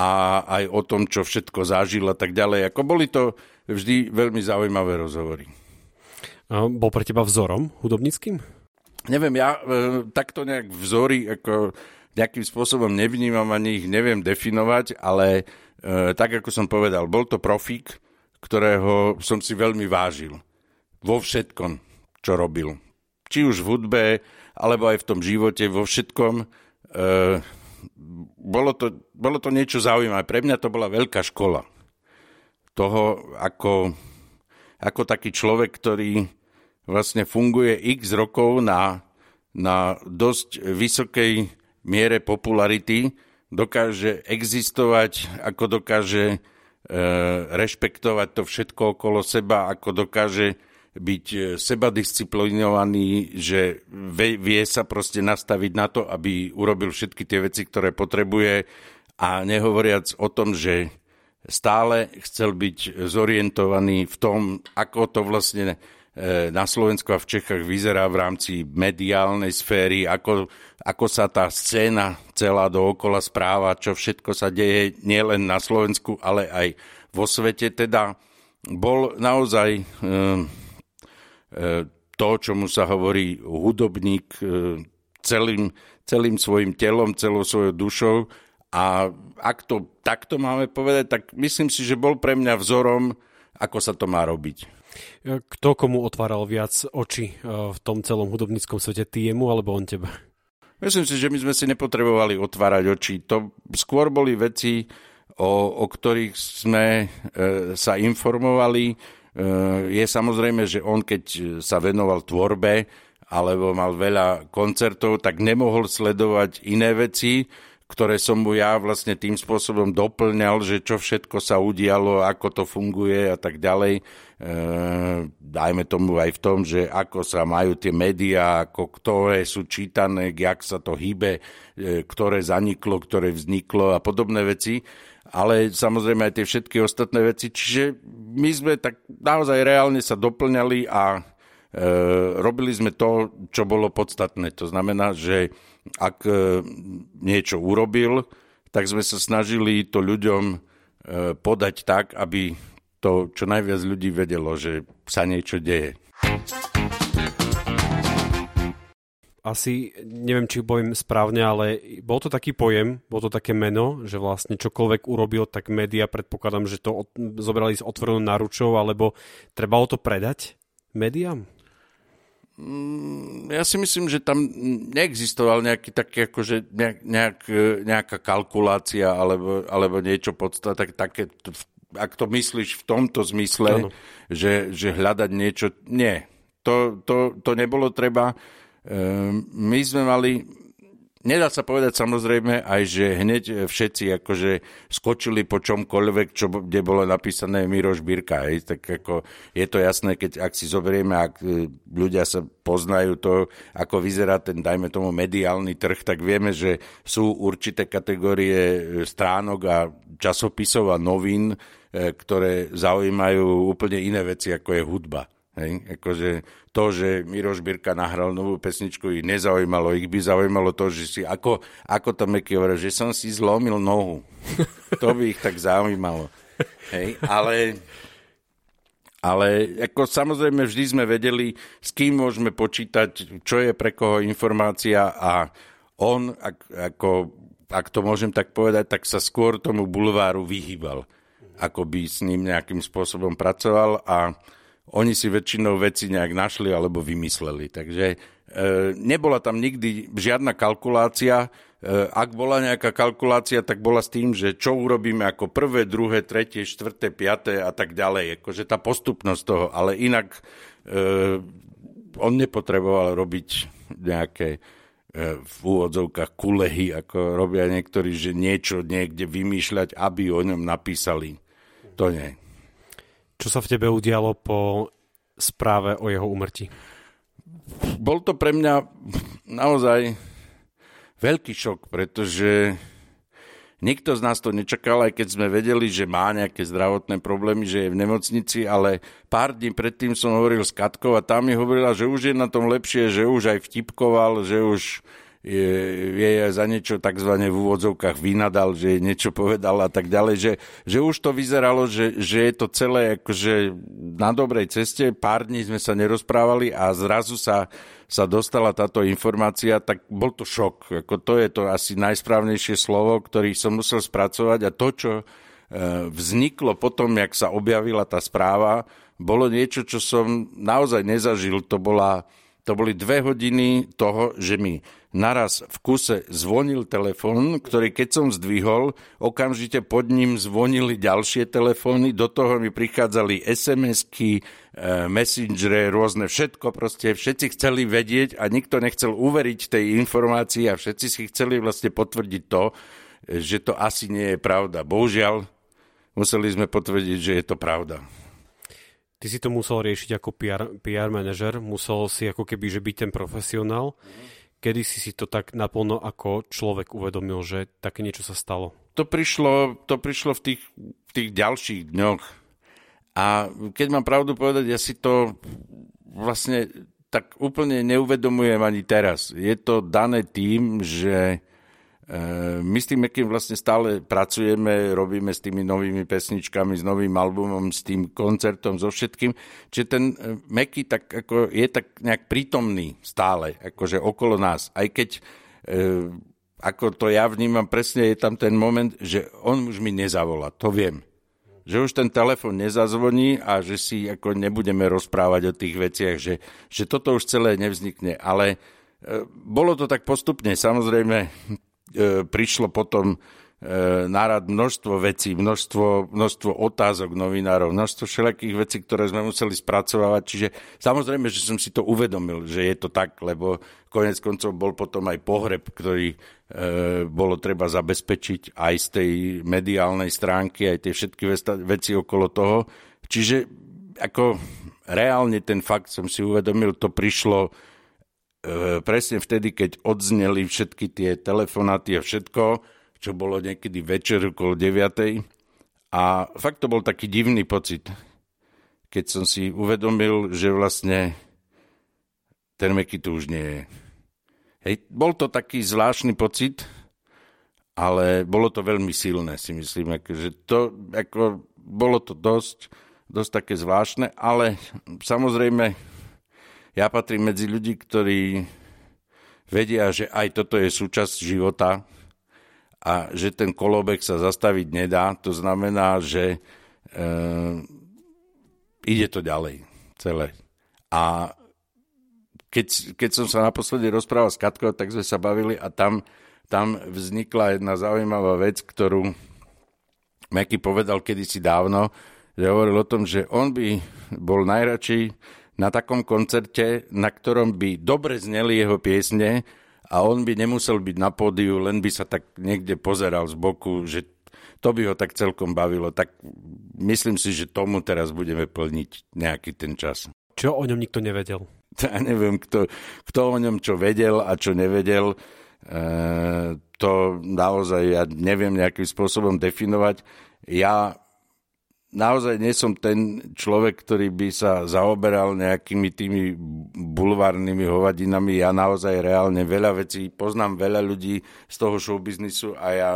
a aj o tom, čo všetko zažil a tak ďalej. Ako boli to vždy veľmi zaujímavé rozhovory. A bol pre teba vzorom hudobnickým? Neviem, ja e, takto nejak vzory ako nejakým spôsobom nevnímam ani ich neviem definovať, ale e, tak ako som povedal, bol to profík, ktorého som si veľmi vážil. Vo všetkom, čo robil. Či už v hudbe, alebo aj v tom živote, vo všetkom. E, bolo, to, bolo to niečo zaujímavé. Pre mňa to bola veľká škola toho, ako, ako taký človek, ktorý vlastne funguje x rokov na, na dosť vysokej miere popularity, dokáže existovať, ako dokáže e, rešpektovať to všetko okolo seba, ako dokáže byť e, sebadisciplinovaný, že vie, sa proste nastaviť na to, aby urobil všetky tie veci, ktoré potrebuje a nehovoriac o tom, že stále chcel byť zorientovaný v tom, ako to vlastne e, na Slovensku a v Čechách vyzerá v rámci mediálnej sféry, ako, ako sa tá scéna celá dookola správa, čo všetko sa deje nielen na Slovensku, ale aj vo svete. Teda bol naozaj e, to, čomu sa hovorí hudobník celým, celým svojim telom, celou svojou dušou a ak to takto máme povedať, tak myslím si, že bol pre mňa vzorom, ako sa to má robiť. Kto komu otváral viac oči e, v tom celom hudobníckom svete? Ty jemu alebo on teba? Myslím si, že my sme si nepotrebovali otvárať oči. To skôr boli veci, o, o ktorých sme e, sa informovali. E, je samozrejme, že on keď sa venoval tvorbe alebo mal veľa koncertov, tak nemohol sledovať iné veci, ktoré som mu ja vlastne tým spôsobom doplňal, že čo všetko sa udialo, ako to funguje a tak ďalej. E, dajme tomu aj v tom, že ako sa majú tie médiá, ako ktoré sú čítané, jak sa to hýbe, e, ktoré zaniklo, ktoré vzniklo a podobné veci. Ale samozrejme aj tie všetky ostatné veci. Čiže my sme tak naozaj reálne sa doplňali a e, robili sme to, čo bolo podstatné. To znamená, že ak e, niečo urobil, tak sme sa snažili to ľuďom podať tak, aby to čo najviac ľudí vedelo, že sa niečo deje. Asi, neviem, či poviem správne, ale bol to taký pojem, bol to také meno, že vlastne čokoľvek urobil, tak média, predpokladám, že to zobrali s otvorenou náručou, alebo trebalo to predať médiám? Mm, ja si myslím, že tam neexistoval nejaký taký, akože nejak, nejak, nejaká kalkulácia alebo, alebo niečo podstatné, tak, také, ak to myslíš v tomto zmysle, že, že hľadať niečo, nie. To, to, to nebolo treba. Ehm, my sme mali Nedá sa povedať samozrejme aj, že hneď všetci akože skočili po čomkoľvek, čo, kde bolo napísané Miroš Birka. Hej. Tak ako je to jasné, keď ak si zoberieme, ak e, ľudia sa poznajú to, ako vyzerá ten, dajme tomu, mediálny trh, tak vieme, že sú určité kategórie e, stránok a časopisov a novín, e, ktoré zaujímajú úplne iné veci, ako je hudba. Hej? Akože to, že Miroš Birka nahral novú pesničku, ich nezaujímalo. Ich by zaujímalo to, že si, ako, ako to Meky hovorí, že som si zlomil nohu. to by ich tak zaujímalo. Hej? Ale, ale ako samozrejme vždy sme vedeli, s kým môžeme počítať, čo je pre koho informácia a on, ak, ako, ak to môžem tak povedať, tak sa skôr tomu bulváru vyhýbal, ako by s ním nejakým spôsobom pracoval a oni si väčšinou veci nejak našli alebo vymysleli. Takže e, nebola tam nikdy žiadna kalkulácia. E, ak bola nejaká kalkulácia, tak bola s tým, že čo urobíme ako prvé, druhé, tretie, štvrté, piaté a tak ďalej. Akože tá postupnosť toho. Ale inak e, on nepotreboval robiť nejaké e, v úvodzovkách kulehy, ako robia niektorí, že niečo niekde vymýšľať, aby o ňom napísali. To nie. Čo sa v tebe udialo po správe o jeho umrti? Bol to pre mňa naozaj veľký šok, pretože nikto z nás to nečakal, aj keď sme vedeli, že má nejaké zdravotné problémy, že je v nemocnici, ale pár dní predtým som hovoril s Katkou a tam mi hovorila, že už je na tom lepšie, že už aj vtipkoval, že už je, je za niečo tzv. v úvodzovkách vynadal, že niečo povedal a tak ďalej, že, že už to vyzeralo, že, že je to celé akože na dobrej ceste, pár dní sme sa nerozprávali a zrazu sa, sa dostala táto informácia, tak bol to šok. Ako to je to asi najsprávnejšie slovo, ktorý som musel spracovať a to, čo e, vzniklo potom, jak sa objavila tá správa, bolo niečo, čo som naozaj nezažil. To, bola, to boli dve hodiny toho, že mi naraz v kuse zvonil telefón, ktorý keď som zdvihol, okamžite pod ním zvonili ďalšie telefóny, do toho mi prichádzali SMS-ky, e, messengere, rôzne všetko, proste všetci chceli vedieť a nikto nechcel uveriť tej informácii a všetci si chceli vlastne potvrdiť to, že to asi nie je pravda. Bohužiaľ, museli sme potvrdiť, že je to pravda. Ty si to musel riešiť ako PR, PR manažer, musel si ako keby že byť ten profesionál. Mm-hmm Kedy si si to tak naplno ako človek uvedomil, že také niečo sa stalo? To prišlo, to prišlo v, tých, v tých ďalších dňoch. A keď mám pravdu povedať, ja si to vlastne tak úplne neuvedomujem ani teraz. Je to dané tým, že my s tým Mekým vlastne stále pracujeme, robíme s tými novými pesničkami, s novým albumom, s tým koncertom, so všetkým. Čiže ten e, Meky tak ako je tak nejak prítomný stále, akože okolo nás. Aj keď e, ako to ja vnímam presne, je tam ten moment, že on už mi nezavolá, to viem. Že už ten telefon nezazvoní a že si ako nebudeme rozprávať o tých veciach, že, že toto už celé nevznikne. Ale e, bolo to tak postupne. Samozrejme, prišlo potom e, nárad množstvo vecí, množstvo, množstvo otázok novinárov, množstvo všelakých vecí, ktoré sme museli spracovávať. Čiže samozrejme, že som si to uvedomil, že je to tak, lebo konec koncov bol potom aj pohreb, ktorý e, bolo treba zabezpečiť aj z tej mediálnej stránky, aj tie všetky veci okolo toho. Čiže ako reálne ten fakt som si uvedomil, to prišlo E, presne vtedy, keď odzneli všetky tie telefonáty a všetko, čo bolo niekedy večer okolo 9. A fakt to bol taký divný pocit, keď som si uvedomil, že vlastne ten tu už nie je. Hej, bol to taký zvláštny pocit ale bolo to veľmi silné, si myslím. Akože to, ako, bolo to dosť, dosť také zvláštne, ale samozrejme ja patrím medzi ľudí, ktorí vedia, že aj toto je súčasť života a že ten kolobek sa zastaviť nedá. To znamená, že e, ide to ďalej celé. A keď, keď som sa naposledy rozprával s Katkou, tak sme sa bavili a tam, tam vznikla jedna zaujímavá vec, ktorú Meky povedal kedysi dávno, že hovoril o tom, že on by bol najradšej na takom koncerte, na ktorom by dobre zneli jeho piesne a on by nemusel byť na pódiu, len by sa tak niekde pozeral z boku, že to by ho tak celkom bavilo. Tak myslím si, že tomu teraz budeme plniť nejaký ten čas. Čo o ňom nikto nevedel? Ja neviem, kto, kto o ňom čo vedel a čo nevedel. E, to naozaj ja neviem nejakým spôsobom definovať. Ja naozaj nie som ten človek, ktorý by sa zaoberal nejakými tými bulvárnymi hovadinami. Ja naozaj reálne veľa vecí, poznám veľa ľudí z toho showbiznisu a ja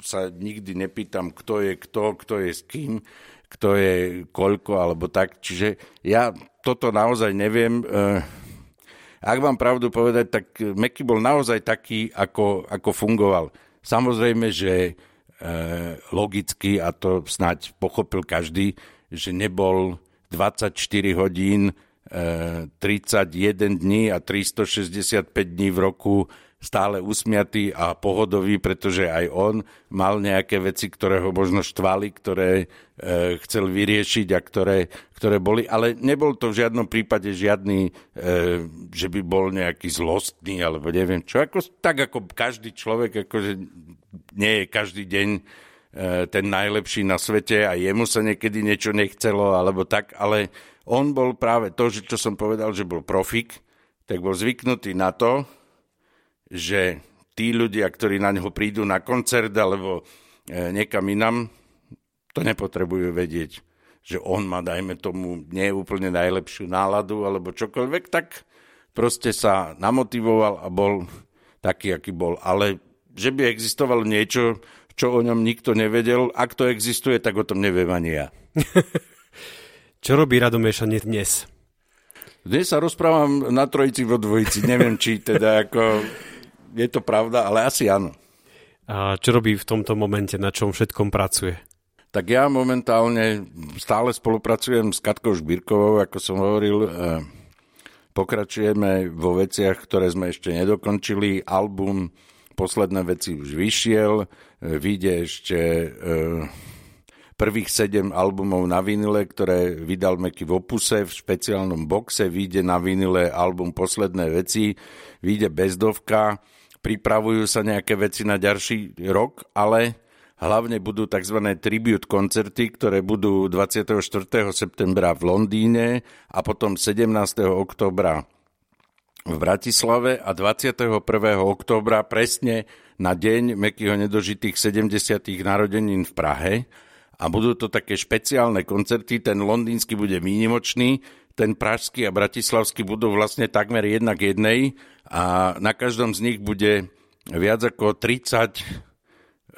sa nikdy nepýtam, kto je kto, kto je s kým, kto je koľko alebo tak. Čiže ja toto naozaj neviem. Eh, ak vám pravdu povedať, tak Meky bol naozaj taký, ako, ako fungoval. Samozrejme, že logicky, a to snáď pochopil každý, že nebol 24 hodín, 31 eh, dní a 365 dní v roku stále usmiatý a pohodový, pretože aj on mal nejaké veci, ktoré ho možno štvali, ktoré e, chcel vyriešiť a ktoré, ktoré boli, ale nebol to v žiadnom prípade žiadny, e, že by bol nejaký zlostný alebo neviem čo. Ako, tak ako každý človek, akože nie je každý deň e, ten najlepší na svete a jemu sa niekedy niečo nechcelo alebo tak, ale on bol práve to, že čo som povedal, že bol profik, tak bol zvyknutý na to, že tí ľudia, ktorí na neho prídu na koncert alebo e, niekam inam, to nepotrebujú vedieť, že on má, dajme tomu, nie úplne najlepšiu náladu alebo čokoľvek, tak proste sa namotivoval a bol taký, aký bol. Ale že by existovalo niečo, čo o ňom nikto nevedel, ak to existuje, tak o tom neviem ani ja. čo robí Radomešanie dnes? Dnes sa rozprávam na trojici vo dvojici. Neviem, či teda ako je to pravda, ale asi áno. A čo robí v tomto momente, na čom všetkom pracuje? Tak ja momentálne stále spolupracujem s Katkou Žbírkovou, ako som hovoril. E, pokračujeme vo veciach, ktoré sme ešte nedokončili. Album Posledné veci už vyšiel. E, vyjde ešte e, prvých sedem albumov na vinile, ktoré vydal Meky v opuse, v špeciálnom boxe. Vyjde na vinile album Posledné veci. Vyjde bezdovka pripravujú sa nejaké veci na ďalší rok, ale hlavne budú tzv. tribute koncerty, ktoré budú 24. septembra v Londýne a potom 17. oktobra v Bratislave a 21. októbra presne na deň Mekyho nedožitých 70. narodenín v Prahe a budú to také špeciálne koncerty, ten londýnsky bude výnimočný, ten pražský a bratislavský budú vlastne takmer jednak jednej a na každom z nich bude viac ako 30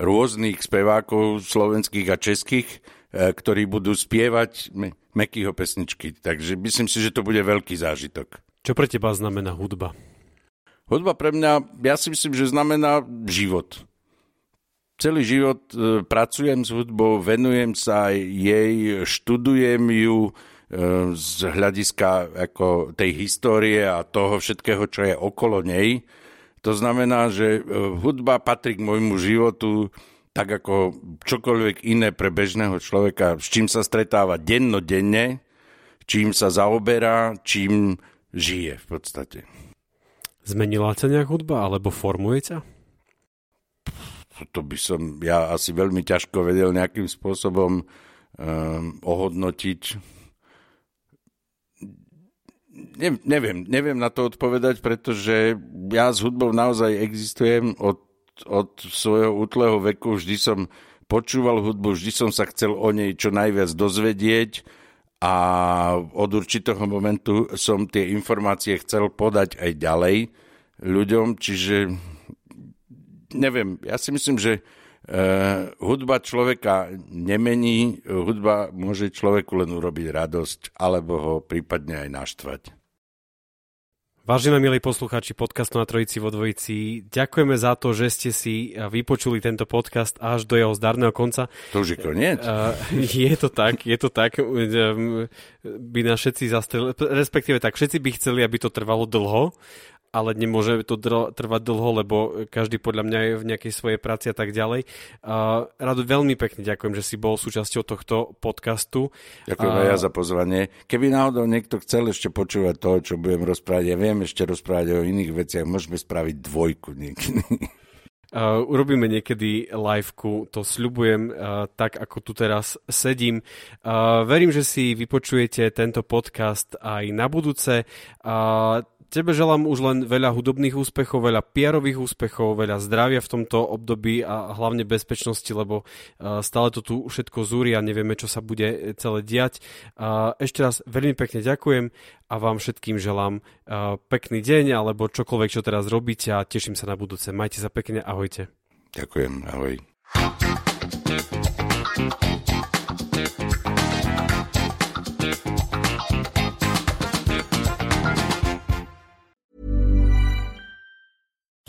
rôznych spevákov slovenských a českých, e, ktorí budú spievať Mekyho pesničky. Takže myslím si, že to bude veľký zážitok. Čo pre teba znamená hudba? Hudba pre mňa, ja si myslím, že znamená život. Celý život e, pracujem s hudbou, venujem sa jej, študujem ju, z hľadiska ako tej histórie a toho všetkého, čo je okolo nej. To znamená, že e, hudba patrí k môjmu životu tak ako čokoľvek iné pre bežného človeka, s čím sa stretáva dennodenne, čím sa zaoberá, čím žije v podstate. Zmenila sa nejak hudba, alebo formuje ťa? To by som ja asi veľmi ťažko vedel nejakým spôsobom um, ohodnotiť ne, neviem, neviem na to odpovedať, pretože ja s hudbou naozaj existujem od, od svojho útleho veku. Vždy som počúval hudbu, vždy som sa chcel o nej čo najviac dozvedieť a od určitého momentu som tie informácie chcel podať aj ďalej ľuďom, čiže neviem, ja si myslím, že Uh, hudba človeka nemení, hudba môže človeku len urobiť radosť, alebo ho prípadne aj naštvať. Vážení milí poslucháči podcastu na Trojici vo Dvojici, ďakujeme za to, že ste si vypočuli tento podcast až do jeho zdarného konca. To už je koniec. Uh, je to tak, je to tak. By nás všetci zastreli, respektíve tak, všetci by chceli, aby to trvalo dlho, ale nemôže to trvať dlho, lebo každý podľa mňa je v nejakej svojej práci a tak ďalej. Uh, Radu, veľmi pekne ďakujem, že si bol súčasťou tohto podcastu. Ďakujem aj ja za pozvanie. Keby náhodou niekto chcel ešte počúvať to, čo budem rozprávať, ja viem ešte rozprávať o iných veciach, môžeme spraviť dvojku niekedy. Uh, urobíme niekedy liveku, to sľubujem, uh, tak ako tu teraz sedím. Uh, verím, že si vypočujete tento podcast aj na budúce. Uh, Tebe želám už len veľa hudobných úspechov, veľa pierových úspechov, veľa zdravia v tomto období a hlavne bezpečnosti, lebo stále to tu všetko zúri a nevieme, čo sa bude celé diať. Ešte raz veľmi pekne ďakujem a vám všetkým želám pekný deň alebo čokoľvek, čo teraz robíte a teším sa na budúce. Majte sa pekne, ahojte. Ďakujem, ahoj.